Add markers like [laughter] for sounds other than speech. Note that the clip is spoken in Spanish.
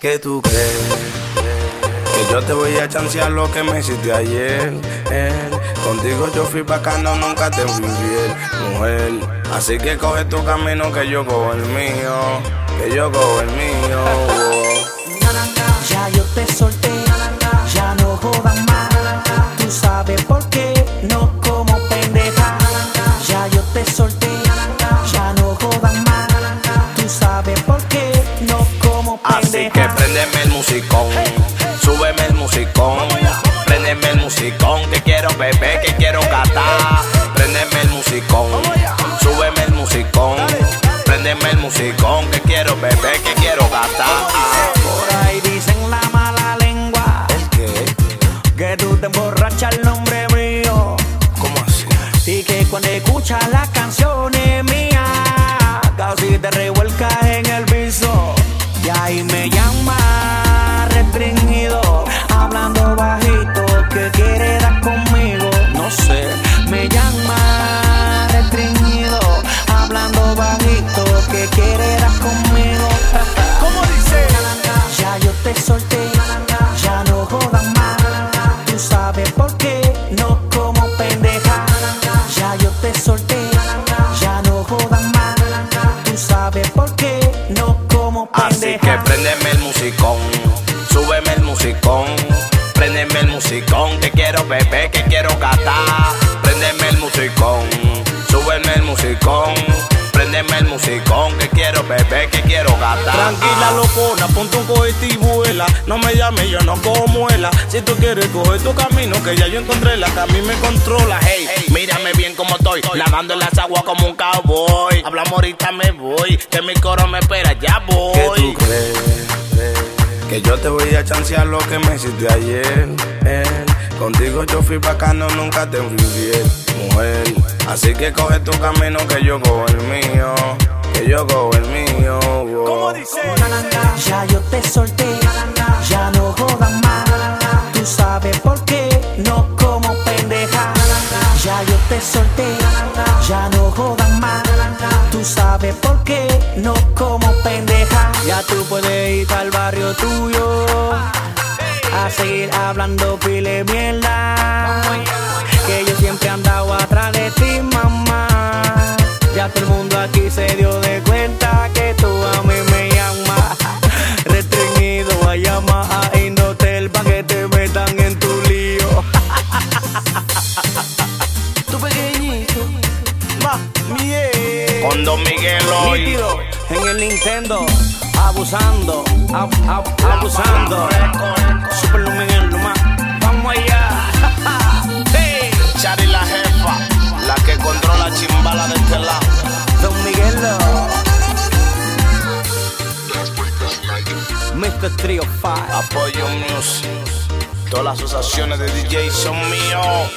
¿Qué tú crees? Que yo te voy a chancear lo que me hiciste ayer. eh. Contigo yo fui bacano, nunca te fui infiel, mujer. Así que coge tu camino que yo cojo el mío. Que yo cojo el mío. oh. Ya yo te solté, préndeme el musicón, súbeme el musicón, préndeme el musicón, que quiero beber, que quiero catar. Préndeme el musicón, súbeme el musicón, préndeme el musicón, que quiero beber, que quiero gatar. Por ahí dicen la mala lengua que tú te emborrachas el nombre mío. ¿Cómo así? Y que cuando escuchas las canciones mías, casi te revuelcas musicón, préndeme el musicón, que quiero beber, que quiero catar. Préndeme el musicón, súbeme el musicón, préndeme el musicón, que quiero beber, que quiero gatar. Tranquila, locona, ponte un cohete y vuela. No me llames, yo no como muela. Si tú quieres coger tu camino, que ya yo encontré la que a mí me controla. Hey, mírame bien como estoy, lavando las aguas como un cowboy. Hablamos ahorita, me voy, que mi coro me espera, ya ¿Qué tú voy. Que yo te voy a chancear lo que me hiciste ayer. eh. Contigo yo fui bacano, nunca te fui infiel, mujer. Así que coge tu camino que yo cojo el mío. Que yo cojo el mío. oh. Ya yo te solté, ya no jodas más. Tú sabes por qué, no como pendeja. Ya yo te solté, ya no jodas más. Tú sabes por qué, no como pendeja. Ya tú puedes ir al barrio tuyo a seguir hablando pile mierda. Que yo siempre he andado atrás de ti, mamá. Ya todo el mundo aquí se dio de cuenta que tú a mí me llamas. Restringido a llamar a Indotel pa' que te metan en tu lío. tu pequeñito, va, miel. Con Don Miguel hoy. Nítido en el Nintendo, abusando, ab- ab- abusando. Super Lumen más. Vamos allá. [laughs] Hey, Chari la jefa, la que controla chimbala de este lado. Don Miguelo. Mr. Trio 5. Apoyo Music. Todas las asociaciones de DJ son míos.